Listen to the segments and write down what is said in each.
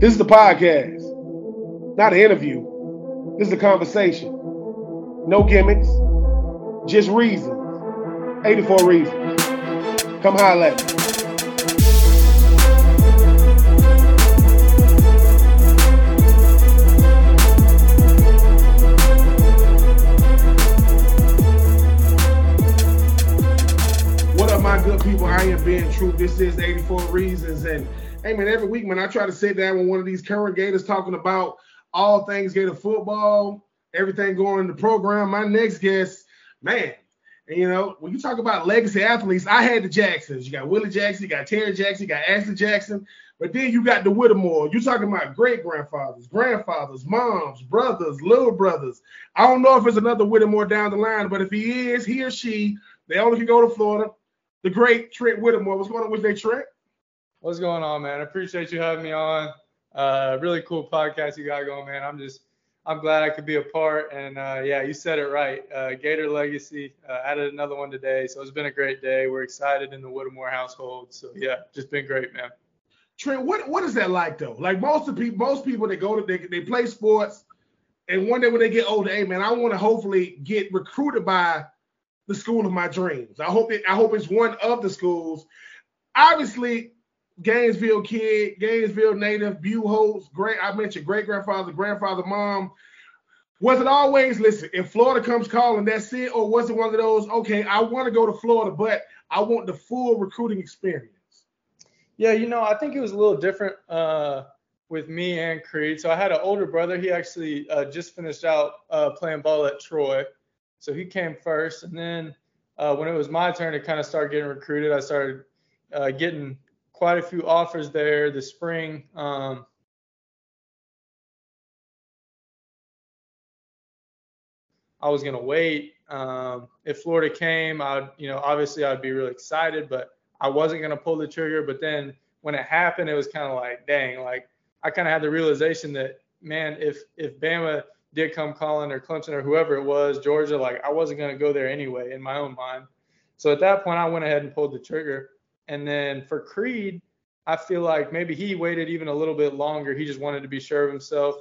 This is the podcast, not an interview. This is a conversation. No gimmicks, just reasons. 84 reasons. Come holler at me. What up, my good people? I am Ben Troupe. This is 84 Reasons. And hey, man, every week, man, I try to sit down with one of these current Gators talking about all things Gator football, everything going in the program. My next guest, man, and you know, when you talk about legacy athletes, I had the Jacksons. You got Willie Jackson, you got Terry Jackson, you got Ashley Jackson, but then you got the Whittemore. You're talking about great grandfathers, grandfathers, moms, brothers, little brothers. I don't know if there's another Whittemore down the line, but if he is, he or she, they only can go to Florida. The great Trent Whittemore. What's going on with that Trent? What's going on, man? I appreciate you having me on. Uh, really cool podcast you got going, man. I'm just, I'm glad I could be a part. And uh, yeah, you said it right. Uh, Gator Legacy uh, added another one today, so it's been a great day. We're excited in the Whittemore household. So yeah, just been great, man. Trent, what what is that like though? Like most of people, most people that go to they, they play sports, and one day when they get older, hey man, I want to hopefully get recruited by the school of my dreams. I hope it, I hope it's one of the schools. Obviously, Gainesville kid, Gainesville native, Buchholz, great. I mentioned great grandfather, grandfather, mom. Was it always listen? If Florida comes calling, that's it, or was it one of those? Okay, I want to go to Florida, but I want the full recruiting experience. Yeah, you know, I think it was a little different uh, with me and Creed. So I had an older brother. He actually uh, just finished out uh, playing ball at Troy, so he came first. And then uh, when it was my turn to kind of start getting recruited, I started uh, getting quite a few offers there this spring. Um, I was gonna wait. Um, if Florida came, I'd, you know, obviously I'd be really excited, but I wasn't gonna pull the trigger. But then when it happened, it was kind of like, dang, like I kind of had the realization that, man, if if Bama did come calling or Clemson or whoever it was, Georgia, like I wasn't gonna go there anyway in my own mind. So at that point, I went ahead and pulled the trigger. And then for Creed, I feel like maybe he waited even a little bit longer. He just wanted to be sure of himself.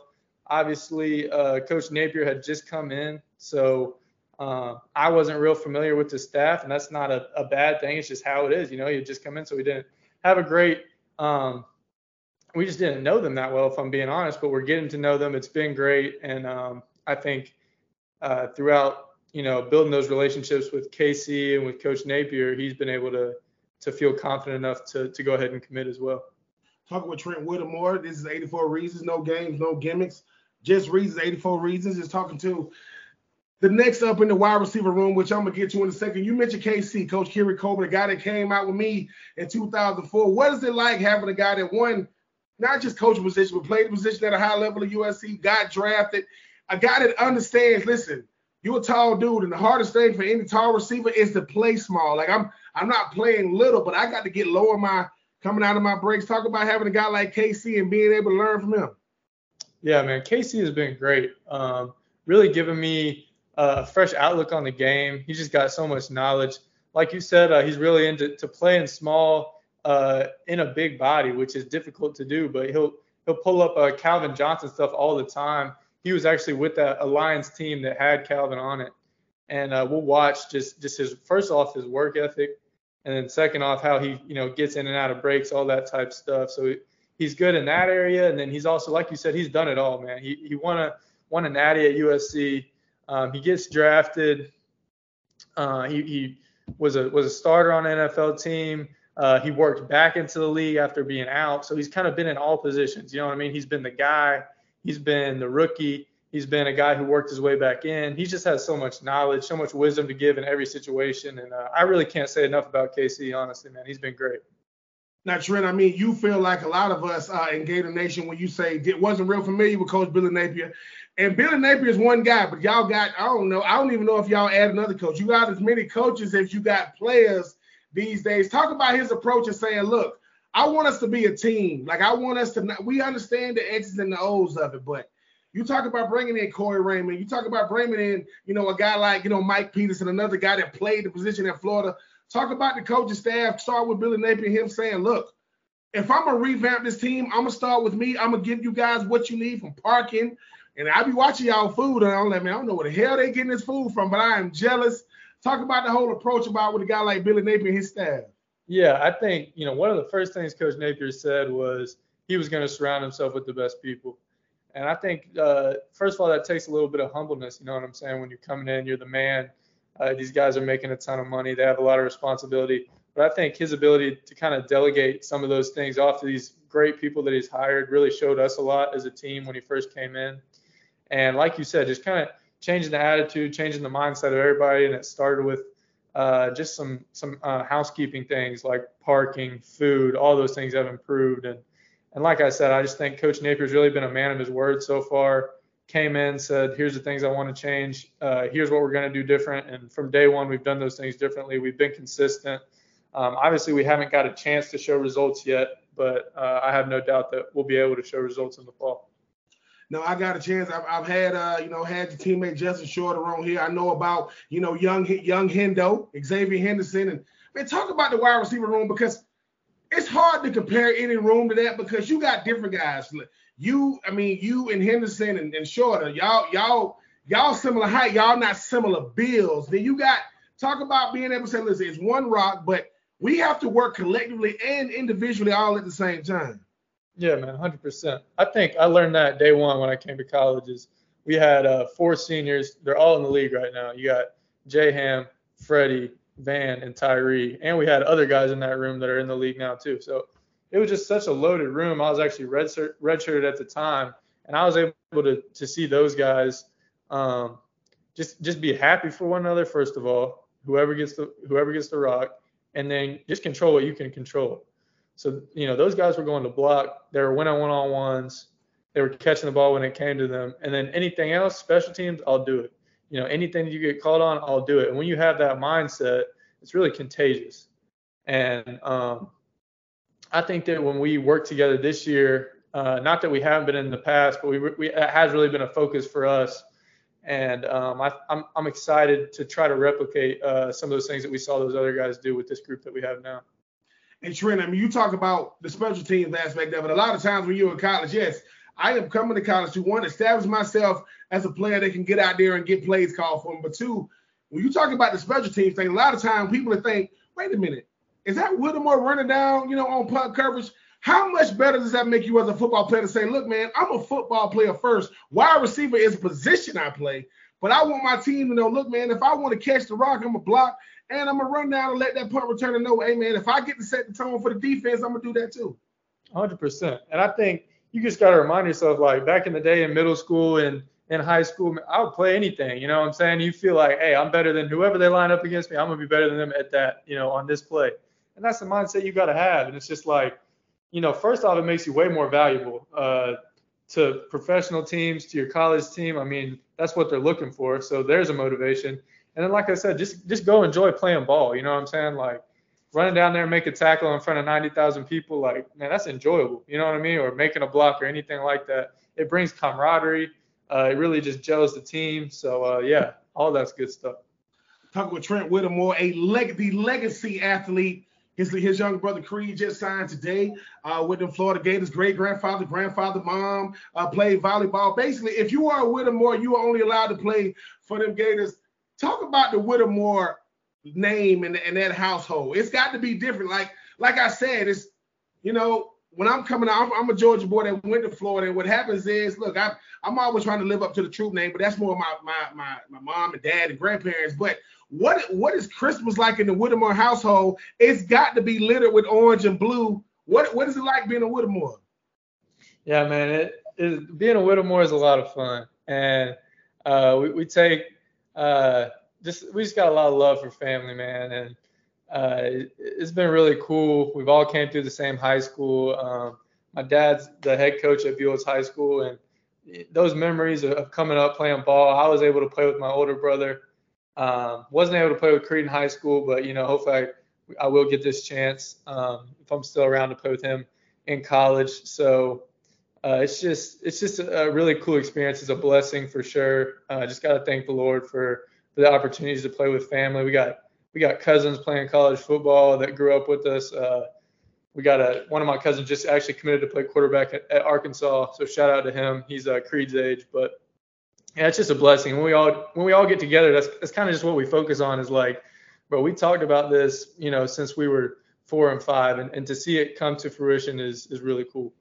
Obviously, uh, Coach Napier had just come in, so uh, I wasn't real familiar with the staff, and that's not a, a, bad thing. It's just how it is. You know, he had just come in, so we didn't have a great. Um, we just didn't know them that well, if I'm being honest. But we're getting to know them. It's been great, and um, I think uh, throughout, you know, building those relationships with KC and with Coach Napier, he's been able to to feel confident enough to to go ahead and commit as well. Talking with Trent Whittemore. This is 84 Reasons, no games, no gimmicks, just reasons. 84 Reasons. Just talking to the next up in the wide receiver room, which I'm gonna get to in a second. You mentioned KC, Coach Keary Colbert, the guy that came out with me in 2004. What is it like having a guy that won not just coach position, but played the position at a high level of USC, got drafted, a guy that understands. Listen, you're a tall dude, and the hardest thing for any tall receiver is to play small. Like I'm, I'm not playing little, but I got to get lower my coming out of my breaks. Talk about having a guy like KC and being able to learn from him. Yeah, man, KC has been great. Um, really giving me a fresh outlook on the game. He just got so much knowledge. Like you said, uh, he's really into to playing small uh, in a big body, which is difficult to do. But he'll he'll pull up uh, Calvin Johnson stuff all the time. He was actually with that Alliance team that had Calvin on it, and uh, we'll watch just just his first off his work ethic, and then second off how he you know gets in and out of breaks, all that type stuff. So he's good in that area, and then he's also like you said, he's done it all, man. He he won a won a natty at USC. Um, he gets drafted. Uh, he, he was a was a starter on an NFL team. Uh, he worked back into the league after being out, so he's kind of been in all positions. You know what I mean? He's been the guy. He's been the rookie. He's been a guy who worked his way back in. He just has so much knowledge, so much wisdom to give in every situation, and uh, I really can't say enough about KC. Honestly, man, he's been great. Now, Trent, I mean, you feel like a lot of us uh, in Gator Nation when you say it wasn't real familiar with Coach Billy Napier. And Billy Napier is one guy, but y'all got, I don't know, I don't even know if y'all add another coach. You got as many coaches as you got players these days. Talk about his approach and saying, look, I want us to be a team. Like, I want us to, we understand the X's and the O's of it, but you talk about bringing in Corey Raymond. You talk about bringing in, you know, a guy like, you know, Mike Peterson, another guy that played the position at Florida. Talk about the coaching staff. Start with Billy Napier, him saying, look, if I'm gonna revamp this team, I'm gonna start with me. I'm gonna give you guys what you need from parking. And I'll be watching y'all food, and I'm like, man, I don't know where the hell they getting this food from, but I am jealous. Talk about the whole approach about with a guy like Billy Napier and his staff. Yeah, I think you know one of the first things Coach Napier said was he was going to surround himself with the best people. And I think, uh, first of all, that takes a little bit of humbleness. You know what I'm saying? When you're coming in, you're the man. Uh, these guys are making a ton of money. They have a lot of responsibility. But I think his ability to kind of delegate some of those things off to these great people that he's hired really showed us a lot as a team when he first came in. And like you said, just kind of changing the attitude, changing the mindset of everybody. And it started with uh, just some some uh, housekeeping things like parking, food, all those things have improved. And and like I said, I just think Coach Napier's really been a man of his word so far. Came in, said, "Here's the things I want to change. Uh, here's what we're going to do different." And from day one, we've done those things differently. We've been consistent. Um, obviously, we haven't got a chance to show results yet, but uh, I have no doubt that we'll be able to show results in the fall. No, I got a chance. I've, I've had, uh, you know, had your teammate Justin Shorter on here. I know about, you know, young young Hendo, Xzavier Henderson, and man, talk about the wide receiver room because it's hard to compare any room to that because you got different guys. You, I mean, you and Henderson and, and Shorter, y'all, y'all, y'all similar height, y'all not similar builds. Then you got talk about being able to say, listen, it's one rock, but we have to work collectively and individually all at the same time. Yeah, man, 100%. I think I learned that day one when I came to college. Is we had uh, four seniors. They're all in the league right now. You got Jay Ham, Freddie, Van, and Tyrie, and we had other guys in that room that are in the league now too. So it was just such a loaded room. I was actually red redshirted at the time, and I was able to to see those guys um, just just be happy for one another. First of all, whoever gets the whoever gets the rock, and then just control what you can control. So, you know, those guys were going to block. They were winning one on ones. They were catching the ball when it came to them. And then anything else, special teams, I'll do it. You know, anything you get called on, I'll do it. And when you have that mindset, it's really contagious. And um, I think that when we work together this year, uh, not that we haven't been in the past, but we, we it has really been a focus for us. And um, I, am excited to try to replicate uh, some of those things that we saw those other guys do with this group that we have now. And Trent, I mean, you talk about the special teams aspect of it. A lot of times when you're in college, yes, I am coming to college to one, establish myself as a player that can get out there and get plays called for me. But two, when you talk about the special teams thing, a lot of times people think, wait a minute, is that Whittemore running down, you know, on punt coverage? How much better does that make you as a football player to say, look, man, I'm a football player first. Wide receiver is a position I play, but I want my team to know, look, man, if I want to catch the rock, I'm a block and I'm gonna run down and let that punt returner know, hey man, if I get to set the tone for the defense, I'm gonna do that too. 100%. And I think you just gotta remind yourself, like back in the day in middle school and in high school, I would play anything. You know what I'm saying? You feel like, hey, I'm better than whoever they line up against me. I'm gonna be better than them at that, you know, on this play. And that's the mindset you gotta have. And it's just like, you know, first off, it makes you way more valuable uh, to professional teams, to your college team. I mean, that's what they're looking for. So there's a motivation. And then, like I said, just just go enjoy playing ball. You know what I'm saying? Like running down there and make a tackle in front of 90,000 people, like man, that's enjoyable. You know what I mean? Or making a block or anything like that. It brings camaraderie. Uh, it really just gels the team. So uh, yeah, all that's good stuff. Talking with Trent Whittemore, a leg- the legacy athlete. His, his younger brother Creed just signed today uh, with the Florida Gators. Great grandfather, grandfather, mom uh, played volleyball. Basically, if you are a Whittemore, you are only allowed to play for them Gators talk about the Whittemore name and, and that household. It's got to be different. Like like I said, it's you know when I'm coming out, I'm, I'm, a Georgia boy that went to Florida, and what happens is, look, I, I'm always trying to live up to the Troupe name, but that's more my my my my mom and dad and grandparents. But what what is Christmas like in the Whittemore household? It's got to be littered with orange and blue. What what is it like being a Whittemore? Yeah, man, it, it being a Whittemore is a lot of fun, and uh, we, we take uh, just we just got a lot of love for family, man, and uh, it, has been really cool. We've all came through the same high school. Um, my dad's the head coach at Buchholz High School, and those memories of coming up playing ball. I was able to play with my older brother. Um, wasn't able to play with Creed in high school, but you know, hopefully I, I will get this chance um, if I'm still around to play with him in college. So uh, it's just it's just a really cool experience. It's a blessing for sure. I uh, just got to thank the Lord for, for the opportunities to play with family. We got we got cousins playing college football that grew up with us. Uh, we got a one of my cousins just actually committed to play quarterback at, at Arkansas. So shout out to him. He's uh, Creed's age, but yeah, it's just a blessing. When we all when we all get together, that's that's kind of just what we focus on. Is like, bro, we talked about this, you know, since we were four and five, and, and to see it come to fruition is is really cool.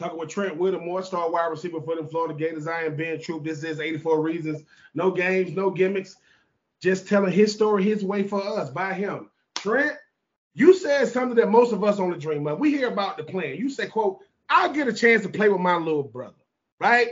Talking with Trent Whittemore, star wide receiver for the Florida Gators. I am Ben Troupe. This is 84 Reasons. No games, no gimmicks. Just telling his story his way for us by him. Trent, you said something that most of us only dream of. We hear about the plan. You say, quote, I'll get a chance to play with my little brother, right?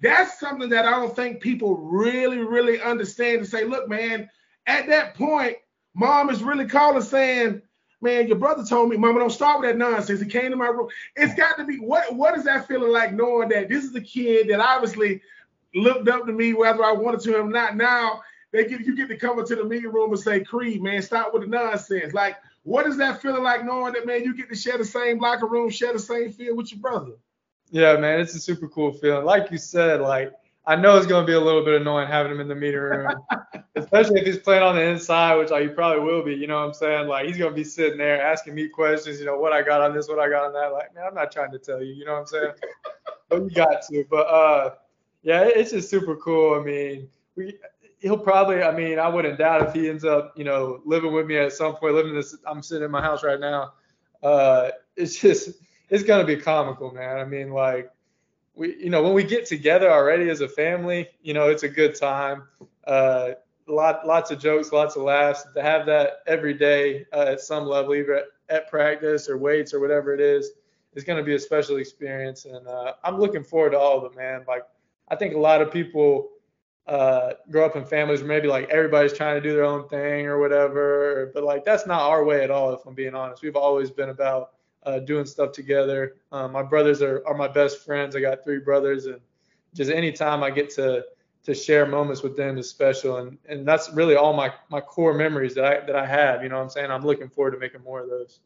That's something that I don't think people really, really understand to say, look, man, at that point, mom is really calling saying, man, your brother told me, mama, don't start with that nonsense. He came to my room. It's got to be, what what is that feeling like knowing that this is a kid that obviously looked up to me whether I wanted to or not. Now they get you get to come into the meeting room and say, Creed, man, stop with the nonsense. Like, what is that feeling like knowing that man you get to share the same locker room, share the same field with your brother? Yeah, man, it's a super cool feeling. Like you said, like I know it's gonna be a little bit annoying having him in the meeting room, especially if he's playing on the inside, which like, he probably will be. You know what I'm saying? Like he's gonna be sitting there asking me questions. You know what I got on this, what I got on that. Like man, I'm not trying to tell you. You know what I'm saying? but you got to. But uh, yeah, it's just super cool. I mean, we he'll probably. I mean, I wouldn't doubt if he ends up, you know, living with me at some point. Living this, I'm sitting in my house right now. Uh, it's just, it's gonna be comical, man. I mean, like, we, you know, when we get together already as a family, you know, it's a good time. Uh, lot, lots of jokes, lots of laughs. To have that every day uh, at some level, either at, at practice or weights or whatever it is, is going to be a special experience. And uh, I'm looking forward to all of it, man. Like, I think a lot of people uh, grow up in families where maybe like everybody's trying to do their own thing or whatever. But like that's not our way at all, if I'm being honest. We've always been about uh, doing stuff together. Um, my brothers are, are my best friends. I got three brothers, and just anytime I get to to share moments with them is special. And and that's really all my my core memories that I that I have. You know what I'm saying? I'm looking forward to making more of those.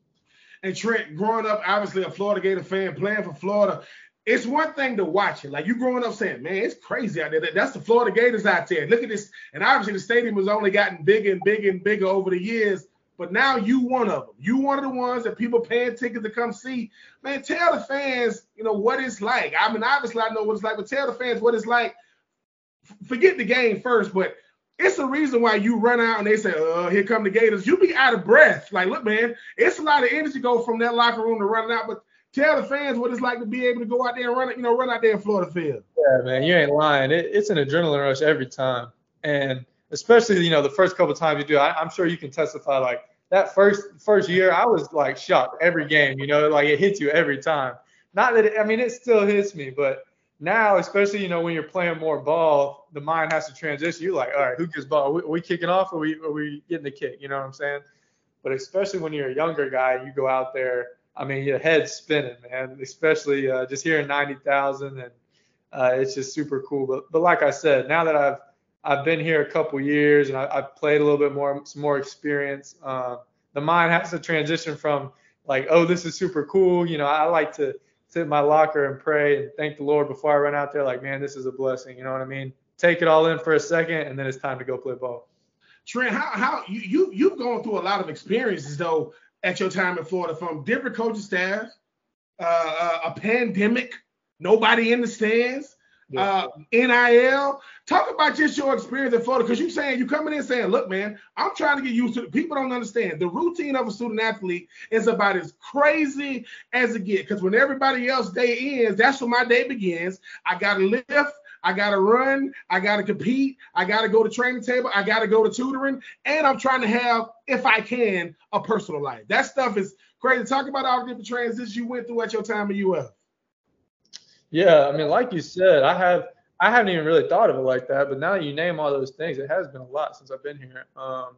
And Trent, growing up, obviously a Florida Gator fan, playing for Florida, it's one thing to watch it. Like you growing up saying, man, it's crazy out there. That's the Florida Gators out there. Look at this. And obviously the stadium has only gotten bigger and bigger and bigger over the years. But now you one of them. You one of the ones that people paying tickets to come see. Man, tell the fans, you know, what it's like. I mean, obviously I know what it's like, but tell the fans what it's like. Forget the game first, but it's a reason why you run out and they say, "Uh, here come the Gators." You be out of breath. Like, look, man, it's a lot of energy go from that locker room to running out, but tell the fans what it's like to be able to go out there and run, it, you know, run out there in Florida field. Yeah, man, you ain't lying. It, it's an adrenaline rush every time, and especially you know the first couple times you do. I, I'm sure you can testify. Like that first first year, I was like shocked every game. You know, like it hits you every time. Not that it, I mean it still hits me, but now, especially you know when you're playing more ball, the mind has to transition. You're like, all right, who gets ball? Are we, are we kicking off? Or are we are we getting the kick? You know what I'm saying? But especially when you're a younger guy, you go out there I mean, your head's spinning, man. Especially uh, just hearing 90,000, and uh, it's just super cool. But but like I said, now that I've I've been here a couple years and I, have played a little bit more, some more experience. Uh, the mind has to transition from like, oh, this is super cool. You know, I like to sit in my locker and pray and thank the Lord before I run out there. Like, man, this is a blessing. You know what I mean? Take it all in for a second, and then it's time to go play ball. Trent, how how you you you've gone through a lot of experiences though at your time in Florida from different coaching staff, uh, uh, a pandemic, nobody in the stands. Uh, NIL. Talk about just your experience in Florida, because you saying you're coming in saying, look, man, I'm trying to get used to it. People don't understand the routine of a student athlete is about as crazy as it gets. Because when everybody else day ends, that's when my day begins. I gotta lift. I got to run. I got to compete. I got to go to training table. I got to go to tutoring. And I'm trying to have, if I can, a personal life. That stuff is crazy. Talk about all the different transitions you went through at your time at UF. Yeah, I mean, like you said, I have I haven't even really thought of it like that, but now you name all those things, it has been a lot since I've been here. Um,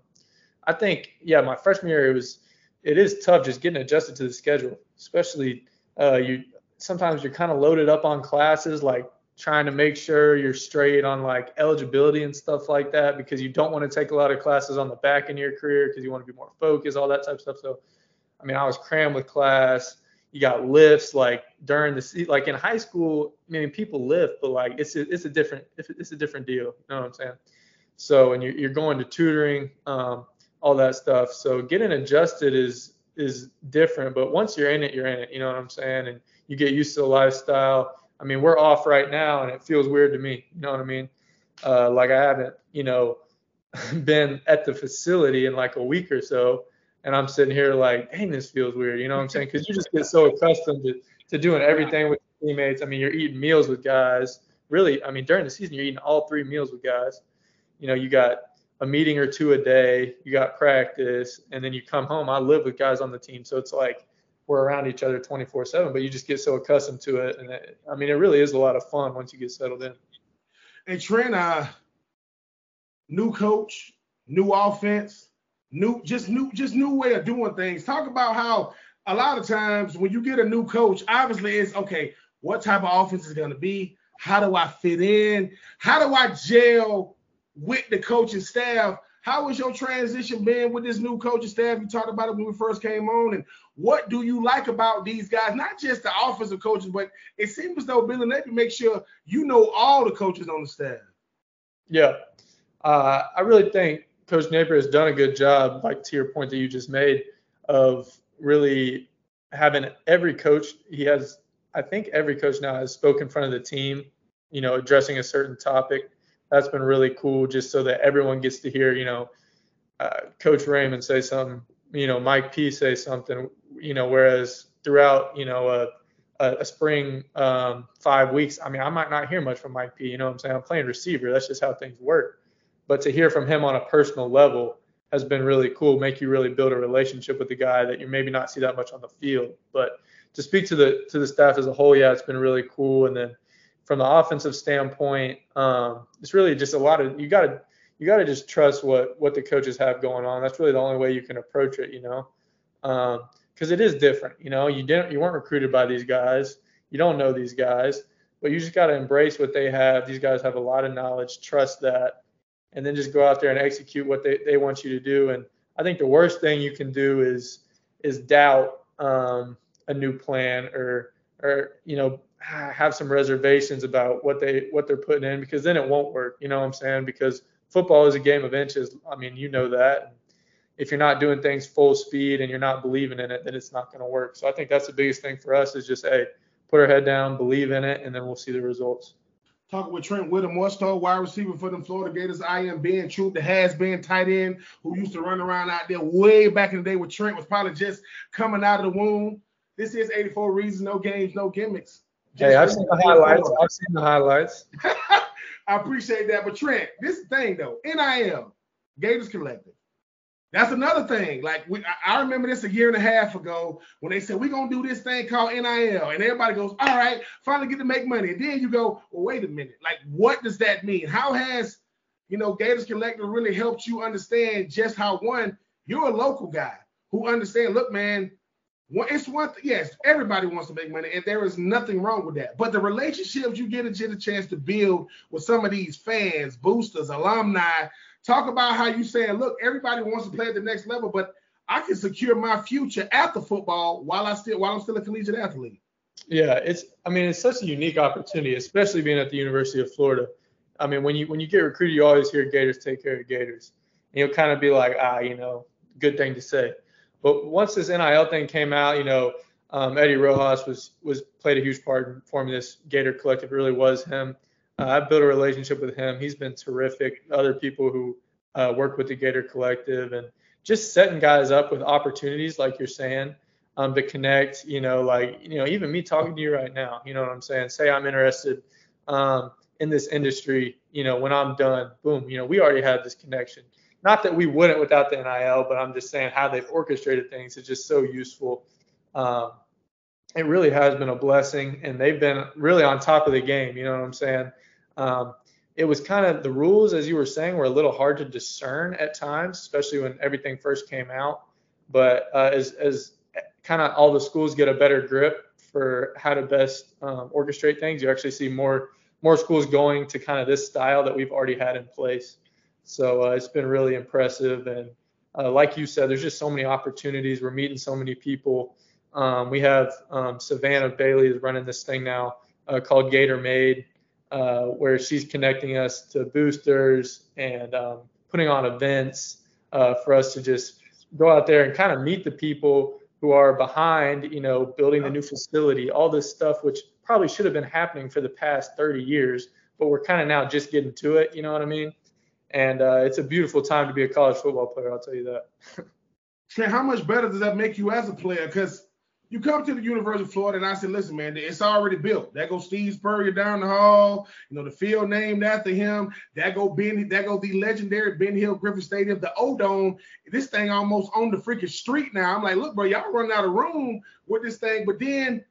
I think, yeah, my freshman year it was it is tough just getting adjusted to the schedule, especially uh, you sometimes you're kind of loaded up on classes like trying to make sure you're straight on like eligibility and stuff like that because you don't want to take a lot of classes on the back of your career because you want to be more focused, all that type of stuff. So, I mean, I was crammed with class. You got lifts like during the like in high school. I mean, people lift, but like it's a, it's a different it's a different deal. You know what I'm saying? So, and you're, you're going to tutoring, um, all that stuff. So, getting adjusted is is different, but once you're in it, you're in it. You know what I'm saying? And you get used to the lifestyle. I mean, we're off right now, and it feels weird to me. You know what I mean? Uh, like I haven't, you know, been at the facility in like a week or so, and I'm sitting here like, dang, this feels weird. You know what I'm saying? Because you just get so accustomed to, to doing everything with teammates. I mean, you're eating meals with guys. Really, I mean, during the season, you're eating all three meals with guys. You know, you got a meeting or two a day, you got practice, and then you come home. I live with guys on the team, so it's like we're around each other 24/7. But you just get so accustomed to it, and it, I mean, it really is a lot of fun once you get settled in. And Trent, uh, new coach, new offense, new just new just new way of doing things. Talk about how a lot of times when you get a new coach, obviously it's okay. What type of offense is going to be? How do I fit in? How do I gel with the coaching staff? How has your transition been with this new coaching staff? You talked about it when we first came on, and what do you like about these guys? Not just the offensive coaches, but it seems as though Billy Napier make sure you know all the coaches on the staff. Yeah, uh, I really think Coach Napier has done a good job, like to your point that you just made, of really having every coach. He has, I think, every coach now has spoken in front of the team, you know, addressing a certain topic. That's been really cool, just so that everyone gets to hear, you know, uh, Coach Raymond say something, you know, Mike P say something, you know, whereas throughout, you know, a a, spring um, five weeks, I mean, I might not hear much from Mike P. You know what I'm saying? I'm playing receiver. That's just how things work but to hear from him on a personal level has been really cool. Make you really build a relationship with the guy that you maybe not see that much on the field. But to speak to the to the staff as a whole, yeah, it's been really cool. And then from the offensive standpoint, um, it's really just a lot of you got to you got to just trust what what the coaches have going on. That's really the only way you can approach it, you know, because um, it is different. You know, you didn't you weren't recruited by these guys. You don't know these guys, but you just got to embrace what they have. These guys have a lot of knowledge. Trust that and then just go out there and execute what they, they want you to do. And I think the worst thing you can do is is doubt um, a new plan or or you know have some reservations about what they what they're putting in because then it won't work. You know what I'm saying? Because football is a game of inches. I mean, you know that. If you're not doing things full speed and you're not believing in it, then it's not going to work. So I think that's the biggest thing for us is just hey, put our head down, believe in it, and then we'll see the results. Talking with Trent Whittemore, wide receiver for them Florida Gators. I am Ben Troupe, the has been tight end who used to run around out there way back in the day with Trent, was probably just coming out of the womb. This is 84 Reasons, no games, no gimmicks. Just hey, I've seen the highlights. I've seen the highlights. I appreciate that. But Trent, this thing though, NIL, Gators Collective. That's another thing. Like we, I remember this a year and a half ago when they said we're gonna do this thing called NIL, and everybody goes, "All right, finally get to make money." And then you go, "Well, wait a minute. Like, what does that mean? How has you know Gators Collective really helped you understand just how one you're a local guy who understand? Look, man, it's one. Th- yes, everybody wants to make money, and there is nothing wrong with that. But the relationships you get a, get a chance to build with some of these fans, boosters, alumni, Talk about how you saying, look, everybody wants to play at the next level, but I can secure my future after football while I still while I'm still a collegiate athlete. Yeah, it's I mean it's such a unique opportunity, especially being at the University of Florida. I mean when you when you get recruited, you always hear Gators take care of Gators. And you'll kind of be like, ah, you know, good thing to say. But once this NIL thing came out, you know, um, Eddie Rojas was was played a huge part in forming this Gator collective. It really was him. Uh, I've built a relationship with him. He's been terrific. Other people who uh, work with the Gator Collective and just setting guys up with opportunities, like you're saying, um, to connect. You know, like you know, even me talking to you right now. You know what I'm saying? Say I'm interested um, in this industry. You know, when I'm done, boom. You know, we already had this connection. Not that we wouldn't without the NIL, but I'm just saying how they've orchestrated things is just so useful. Um, it really has been a blessing, and they've been really on top of the game. You know what I'm saying? Um, it was kind of the rules, as you were saying, were a little hard to discern at times, especially when everything first came out. But uh, as, as kind of all the schools get a better grip for how to best um, orchestrate things, you actually see more more schools going to kind of this style that we've already had in place. So uh, it's been really impressive. And uh, like you said, there's just so many opportunities. We're meeting so many people. Um, we have um, Savannah Bailey is running this thing now uh, called Gator Made uh, where she's connecting us to boosters and um, putting on events uh, for us to just go out there and kind of meet the people who are behind, you know, building the new facility, all this stuff, which probably should have been happening for the past 30 years, but we're kind of now just getting to it. You know what I mean? And uh, it's a beautiful time to be a college football player. I'll tell you that. Trent, how much better does that make you as a player? Because you come to the University of Florida, and I said, listen, man, it's already built. That goes Steve Spurrier down the hall. You know, the field named after him. That go Ben. That go the legendary Ben Hill Griffin Stadium, the O Dome. This thing almost on the freaking street now. I'm like, look, bro, y'all running out of room with this thing. But then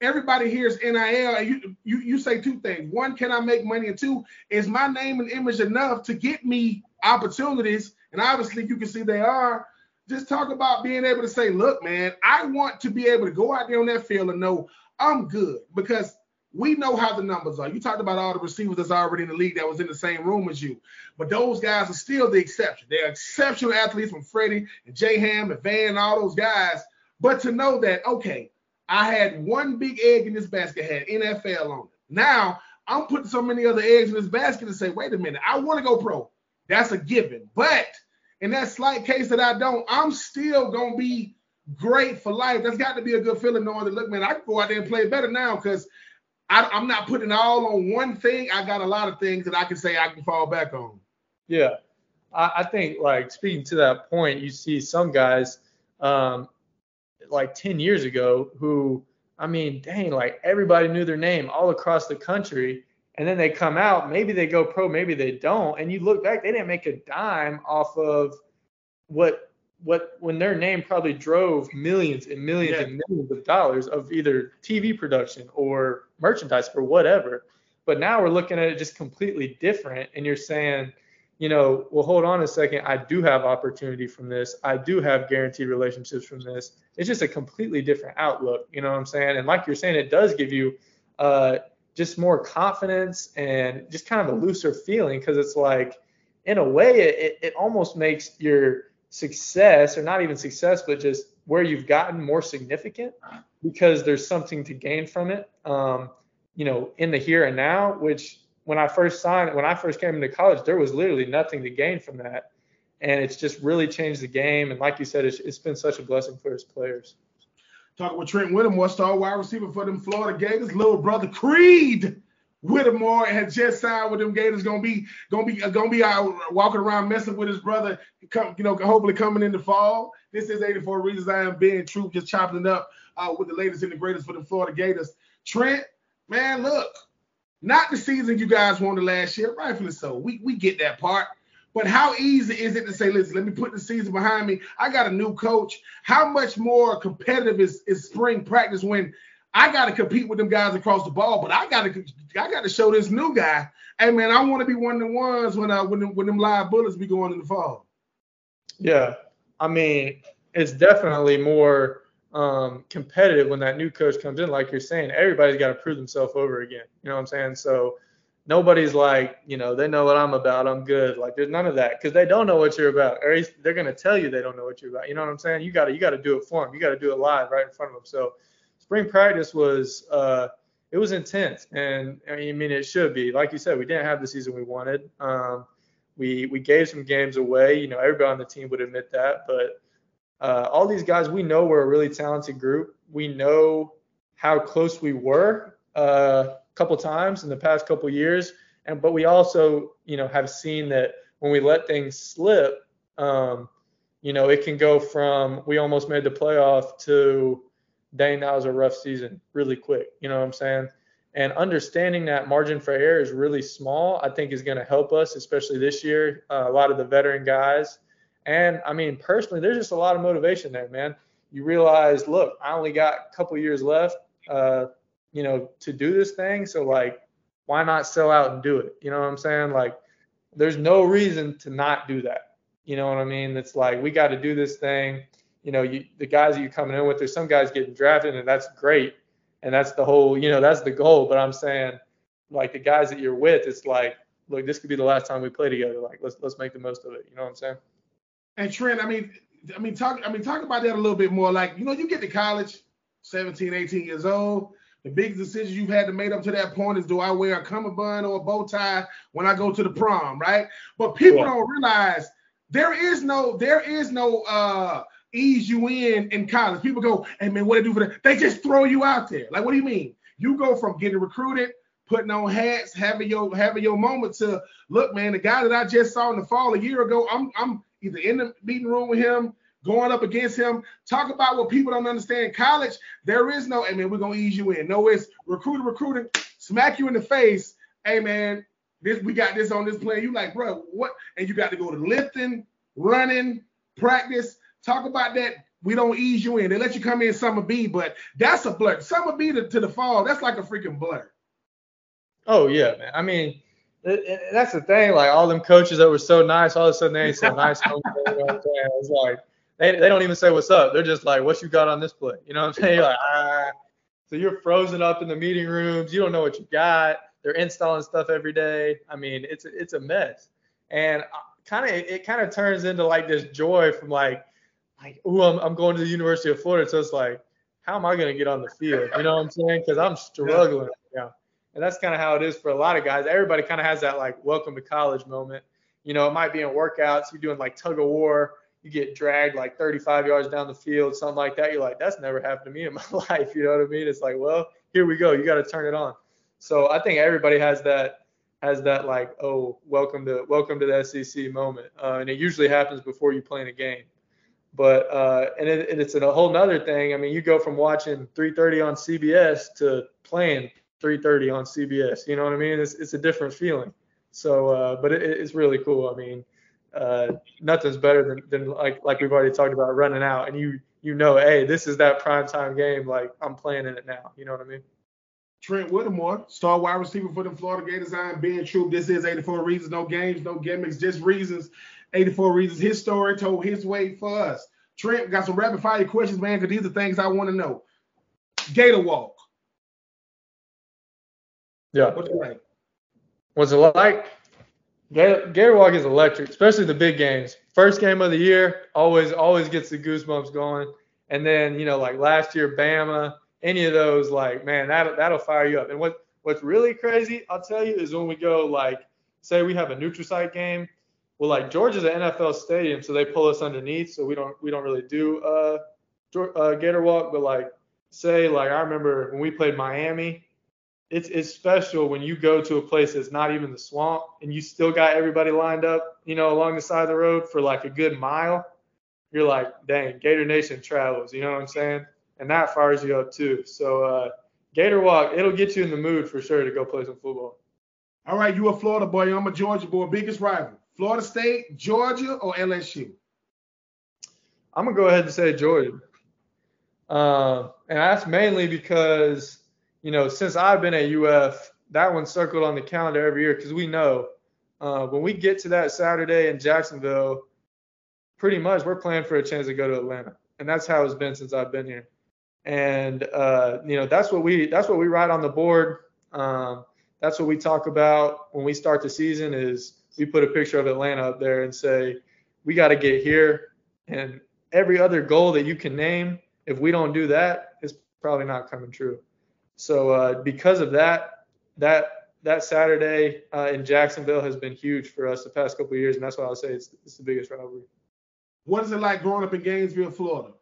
everybody hears NIL, and you you you say two things. One, can I make money? And two, is my name and image enough to get me opportunities? And obviously, you can see they are just talk about being able to say, look, man, I want to be able to go out there on that field and know I'm good because we know how the numbers are. You talked about all the receivers that's already in the league that was in the same room as you, but those guys are still the exception. They're exceptional athletes from Freddie and J Ham and Van and all those guys. But to know that, okay, I had one big egg in this basket, had NFL on it. Now I'm putting so many other eggs in this basket to say, wait a minute, I want to go pro. That's a given. But in that slight case that I don't, I'm still gonna be great for life. That's got to be a good feeling knowing that look, man, I can go out there and play better now because I'm not putting all on one thing. I got a lot of things that I can say I can fall back on. Yeah, I, I think like speaking to that point, you see some guys um, like 10 years ago who, I mean, dang, like everybody knew their name all across the country and then they come out, maybe they go pro, maybe they don't, and you look back, they didn't make a dime off of what what when their name probably drove millions and millions yeah. and millions of dollars of either TV production or merchandise or whatever. But now we're looking at it just completely different, and you're saying, you know, well, hold on a second, I do have opportunity from this, I do have guaranteed relationships from this. It's just a completely different outlook, you know what I'm saying? And like you're saying, it does give you uh, just more confidence and just kind of a looser feeling because it's like in a way it, it almost makes your success or not even success but just where you've gotten more significant because there's something to gain from it. Um, you know in the here and now which when i first signed when i first came into college there was literally nothing to gain from that. And it's just really changed the game. And like you said it's, it's been such a blessing for his players Talking with Trent Whittemore, star wide receiver for them Florida Gators. Little brother Creed Whittemore had just signed with them Gators. Gonna be gonna be gonna be out walking around messing with his brother. Come, you know, hopefully coming in the fall. This is 84 Reasons I Am Ben Troupe, just chopping it up uh, with the latest and the greatest for the Florida Gators. Trent, man, look, not the season you guys wanted last year, rightfully so. We we get that part. But how easy is it to say, listen, let me put the season behind me? I got a new coach. How much more competitive is, is spring practice when I got to compete with them guys across the ball, but I got to I got to show this new guy, hey man, I want to be one of the ones when uh when them, when them live bullets be going in the fall. Yeah, I mean it's definitely more um, competitive when that new coach comes in. Like you're saying, everybody's got to prove themselves over again. You know what I'm saying? So nobody's like, you know, they know what I'm about. I'm good. Like there's none of that because they don't know what you're about. Or they're gonna tell you they don't know what you're about. You know what I'm saying? You gotta you gotta do it for them. You gotta do it live right in front of them. So spring practice was uh, it was intense, and I mean it should be. Like you said, we didn't have the season we wanted. Um, we we gave some games away. You know, everybody on the team would admit that, but uh, all these guys, we know we're a really talented group. We know how close we were. Uh, couple times in the past couple years. And but we also, you know, have seen that when we let things slip, um, you know, it can go from we almost made the playoff to dang, that was a rough season really quick. You know what I'm saying? And understanding that margin for error is really small, I think is going to help us, especially this year. Uh, a lot of the veteran guys. And I mean, personally, there's just a lot of motivation there, man. You realize, look, I only got a couple years left. Uh, you know, to do this thing. So like, why not sell out and do it? You know what I'm saying? Like, there's no reason to not do that. You know what I mean? It's like we got to do this thing. You know, you, the guys that you're coming in with, there's some guys getting drafted, and that's great, and that's the whole, you know, that's the goal. But I'm saying, like the guys that you're with, it's like, look, this could be the last time we play together. Like, let's let's make the most of it. You know what I'm saying? And Trent, I mean, I mean, talk, I mean, talk about that a little bit more. Like, you know, you get to college, 17, 18 years old the biggest decision you've had to make up to that point is do I wear a cummerbund or a bow tie when I go to the prom, right? But people yeah. don't realize there is no there is no uh ease you in in college. People go, hey man, what do they do for that? They just throw you out there. Like, what do you mean? You go from getting recruited, putting on hats, having your having your moment to look, man, the guy that I just saw in the fall a year ago, I'm I'm either in the meeting room with him, going up against him. Talk about what people don't understand. College, there is no, hey man, we're gonna ease you in. No, it's recruiting, recruiting, smack you in the face. Hey man, this we got this on this plan. You like, bro, what? And you got to go to lifting, running, practice. Talk about that. We don't ease you in. They let you come in summer B, but that's a blur. Summer B to, to the fall, that's like a freaking blur. Oh yeah, man. I mean, that's the thing. Like all them coaches that were so nice, all of a sudden they ain't so nice. It's like they, they don't even say what's up. They're just like, what you got on this play? You know what I'm saying? You're like, ah. So you're frozen up in the meeting rooms. You don't know what you got. They're installing stuff every day. I mean, it's it's a mess. And kind of it kind of turns into like this joy from like like oh I'm I'm going to the University of Florida. So it's like, how am I gonna get on the field? You know what I'm saying? Because I'm struggling. Yeah. And that's kind of how it is for a lot of guys. Everybody kind of has that like welcome to college moment. You know, it might be in workouts, you're doing like tug of war, you get dragged like 35 yards down the field, something like that. You're like, that's never happened to me in my life. You know what I mean? It's like, well, here we go. You got to turn it on. So I think everybody has that has that like, oh, welcome to welcome to the SEC moment, uh, and it usually happens before you play in a game. But uh, and, it, and it's a whole nother thing. I mean, you go from watching 3:30 on CBS to playing 3:30 on CBS. You know what I mean? It's it's a different feeling. So, uh, but it, it's really cool. I mean, uh, nothing's better than, than like like we've already talked about running out, and you you know, hey, this is that prime time game. Like I'm playing in it now. You know what I mean? Trent Whittemore, star wide receiver for the Florida Gators. I'm Ben Troupe. This is 84 Reasons, no games, no gimmicks, just reasons. 84 Reasons, his story told his way for us. Trent, got some rapid fire questions, man, because these are things I want to know. Gator Walk. Yeah. What's it like? What's it like? Gator Walk is electric, especially the big games. First game of the year, always always gets the goosebumps going. And then, you know, like last year, Bama, any of those, like, man, that'll that'll fire you up. And what what's really crazy, I'll tell you, is when we go like, say we have a neutral game. Well, like Georgia's an NFL stadium, so they pull us underneath, so we don't we don't really do uh, uh Gator Walk. But like, say like I remember when we played Miami, it's it's special when you go to a place that's not even the swamp and you still got everybody lined up, you know, along the side of the road for like a good mile. You're like, dang, Gator Nation travels, you know what I'm saying? and that fires you up too. So uh, Gator Walk, it'll get you in the mood for sure to go play some football. All right, you a Florida boy, I'm a Georgia boy. Biggest rival, Florida State, Georgia, or LSU? I'm gonna go ahead and say Georgia, uh, and that's mainly because you know since I've been at UF, that one's circled on the calendar every year because we know uh, when we get to that Saturday in Jacksonville, pretty much we're playing for a chance to go to Atlanta, and that's how it's been since I've been here and uh, you know that's what we that's what we write on the board. Um, that's what we talk about when we start the season. Is we put a picture of Atlanta up there and say we got to get here, and every other goal that you can name, if we don't do that, it's probably not coming true. So uh, because of that, that that Saturday uh, in Jacksonville has been huge for us the past couple of years, and that's why I'll say it's, it's the biggest rivalry. What is it like growing up in Gainesville, Florida?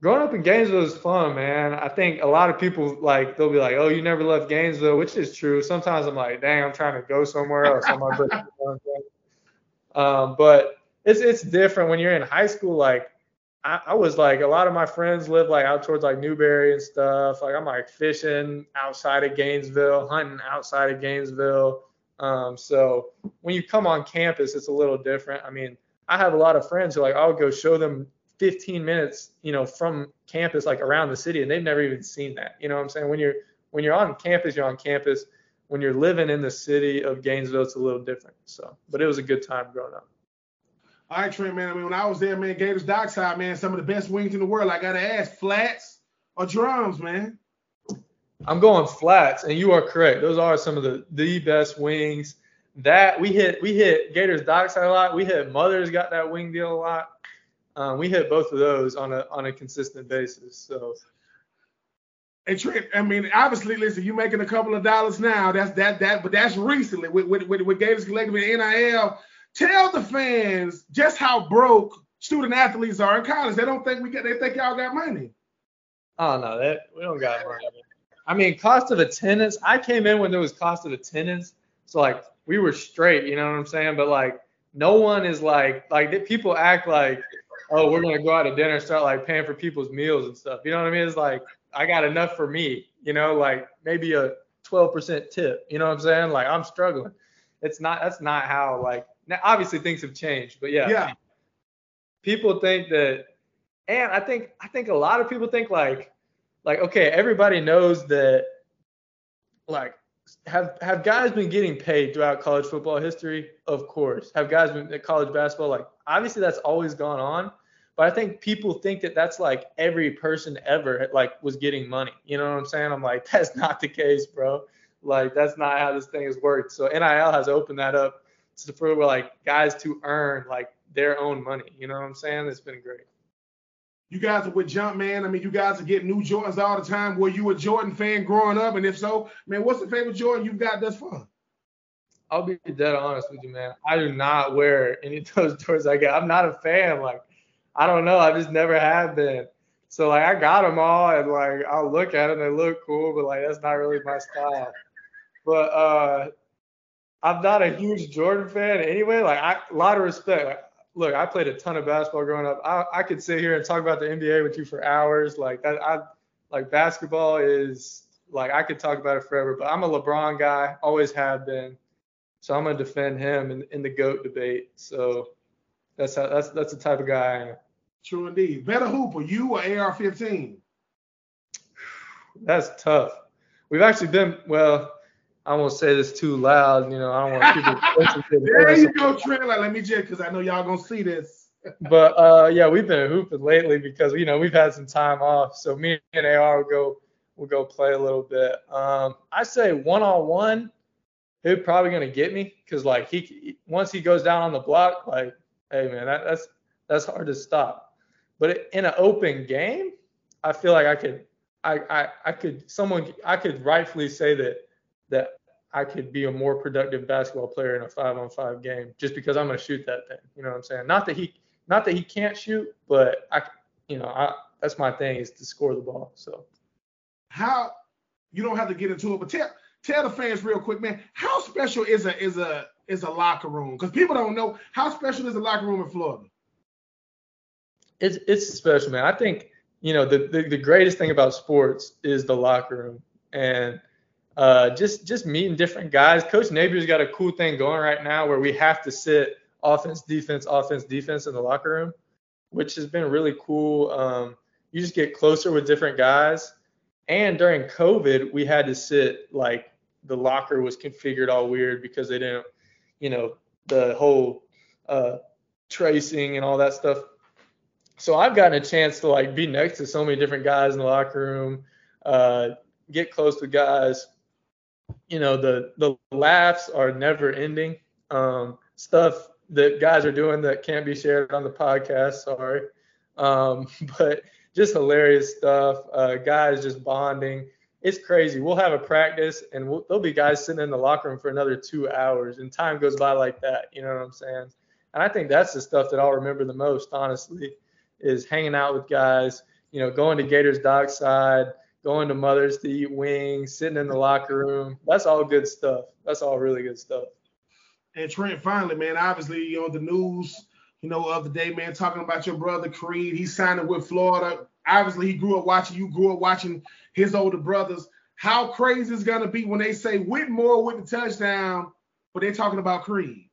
growing up in Gainesville is fun, man. I think a lot of people like they'll be like, "Oh, you never left Gainesville," which is true. Sometimes I'm like, "Dang, I'm trying to go somewhere else." on my um, but it's it's different when you're in high school. Like I, I, was like, a lot of my friends live like out towards like Newberry and stuff. Like I'm like fishing outside of Gainesville, hunting outside of Gainesville. Um, so when you come on campus, it's a little different. I mean, I have a lot of friends who like I'll go show them 15 minutes, you know, from campus, like around the city, and they've never even seen that. You know what I'm saying? When you're when you're on campus, you're on campus. When you're living in the city of Gainesville, it's a little different. So, but it was a good time growing up. All right, Trent, man. I mean, when I was there, man, Gators Dockside, man, some of the best wings in the world. I gotta ask, flats or drums, man? I'm going flats, and you are correct. Those are some of the the best wings. That we hit, we hit Gators Dockside a lot. We hit Mother's got that wing deal a lot. Um, we hit both of those on a on a consistent basis. So. And Trent, I mean, obviously, listen, you're making a couple of dollars now. That's that that, but that's recently with with with, with Gators Collective and NIL. Tell the fans just how broke student athletes are in college. They don't think we get. They think y'all got money. Oh no, that we don't got money. I mean, cost of attendance. I came in when there was cost of attendance, so like we were straight. You know what I'm saying? But like no one is like like people act like oh we're gonna go out to dinner and start like paying for people's meals and stuff. You know what I mean? It's like I got enough for me. You know, like maybe a 12% tip. You know what I'm saying? Like I'm struggling. It's not. That's not how like. Now obviously things have changed, but yeah. Yeah. People think that, and I think I think a lot of people think like like okay everybody knows that like have have guys been getting paid throughout college football history? Of course. Have guys been at college basketball? Like obviously that's always gone on but i think people think that that's like every person ever like was getting money. You know what i'm saying? I'm like that's not the case bro. Like that's not how this thing has worked. So nil has opened that up to for like guys to earn like their own money you know what i'm saying it's been great you guys are with Jumpman. I mean, you guys are getting new Jordans all the time. Were you a Jordan fan growing up? And if so, man, what's the favorite Jordan you've got thus far? I'll be dead honest with you, man. I do not wear any of those Jordans I get. I'm not a fan. Like, I don't know. I just never have been. So like, I got them all, and like, I'll look at them. They look cool, but like, that's not really my style. But uh, I'm not a huge Jordan fan anyway. Like, I, a lot of respect. Like, look, I played a ton of basketball growing up. I, I could sit here and talk about the NBA with you for hours. Like that, I like basketball is like I could talk about it forever. But I'm a LeBron guy, always have been. So I'm gonna defend him in, in the goat debate. So that's how, that's that's the type of guy I am. True indeed. Better hooper, you or AR-15? That's tough. We've actually been well. I won't say this too loud, you know. I don't want people. To do that. There you go, Trent. Like, let me check because I know y'all gonna see this. but uh, yeah, we've been hooping lately because you know we've had some time off, so me and AR will go we'll go play a little bit. Um, I say one on one, he's probably gonna get me because like he once he goes down on the block, like hey man, that, that's that's hard to stop. But in an open game, I feel like I could I, I I could someone I could rightfully say that that I could be a more productive basketball player in a five on five game just because I'm going to shoot that thing. You know what I'm saying? Not that he, not that he can't shoot, but I, you know, I, that's my thing is to score the ball. So how, you don't have to get into it, but tell, tell the fans real quick, man, how special is a, is a, is a locker room? Because people don't know how special is a locker room in Florida. It's, it's special, man. I think, you know, the, the, the greatest thing about sports is the locker room. And, uh, just just meeting different guys. Coach Napier's got a cool thing going right now where we have to sit offense, defense, offense, defense in the locker room, which has been really cool. Um, you just get closer with different guys. And during COVID, we had to sit like the locker was configured all weird because they didn't, you know, the whole uh, tracing and all that stuff. So I've gotten a chance to like be next to so many different guys in the locker room, uh, get close to guys, you know the the laughs are never ending. Um, stuff that guys are doing that can't be shared on the podcast. Sorry, um, but just hilarious stuff. Uh, guys just bonding. It's crazy. We'll have a practice and we'll, there'll be guys sitting in the locker room for another two hours, and time goes by like that. You know what I'm saying? And I think that's the stuff that I'll remember the most, honestly, is hanging out with guys. You know, going to Gators Dockside going to Mother's to eat wings, sitting in the locker room. That's all good stuff. That's all really good stuff. And Trent, finally, man, obviously, you know, the news, you know, of the day, man, talking about your brother Creed. He's signing with Florida. Obviously, he grew up watching, you grew up watching his older brothers. How crazy is going to be when they say Whittemore with the touchdown, but they're talking about Creed?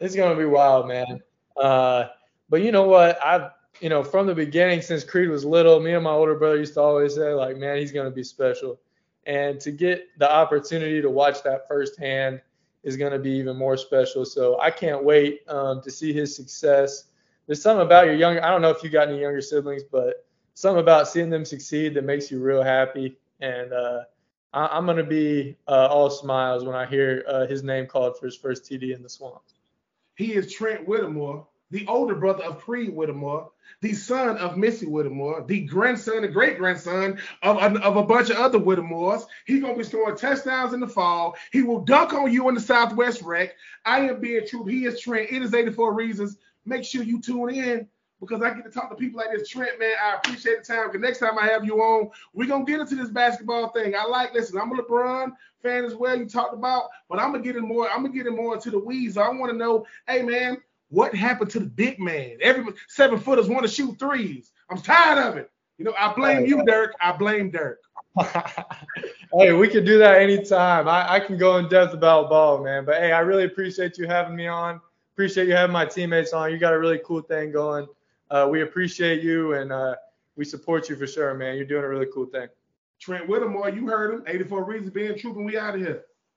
It's going to be wild, man. Uh, but you know what? I've you know, from the beginning, since Creed was little, me and my older brother used to always say, like, man, he's going to be special. And to get the opportunity to watch that firsthand is going to be even more special. So I can't wait um, to see his success. There's something about your younger, I don't know if you got any younger siblings, but something about seeing them succeed that makes you real happy. And uh, I, am going to be uh, all smiles when I hear uh, his name called for his first TD in the swamp. He is Trent Whittemore, the older brother of Creed Whittemore, the son of Missy Whittemore, the grandson and great grandson of, of a bunch of other Whittemores. He's going to be scoring touchdowns in the fall. He will dunk on you in the Southwest Rec. I am being true. He is Trent. It is 84 Reasons. make sure you tune in because I get to talk to people like this. Trent, man, I appreciate the time. Because next time I have you on, we're gonna get into this basketball thing. I like, listen, I'm a LeBron fan as well. You talked about, but I'm gonna get in more. I'm gonna get in more into the weeds. I want to know, hey man, what happened to the big man? Every seven footers want to shoot threes. I'm tired of it. You know, I blame you, Dirk. I blame Dirk. hey, we can do that anytime. I, I can go in depth about ball, man. But hey, I really appreciate you having me on. Appreciate you having my teammates on. You got a really cool thing going uh, we appreciate you and uh, we support you for sure, man. You're doing a really cool thing. Trent Whittemore, you heard him. 84 Reasons being true, and we out of here.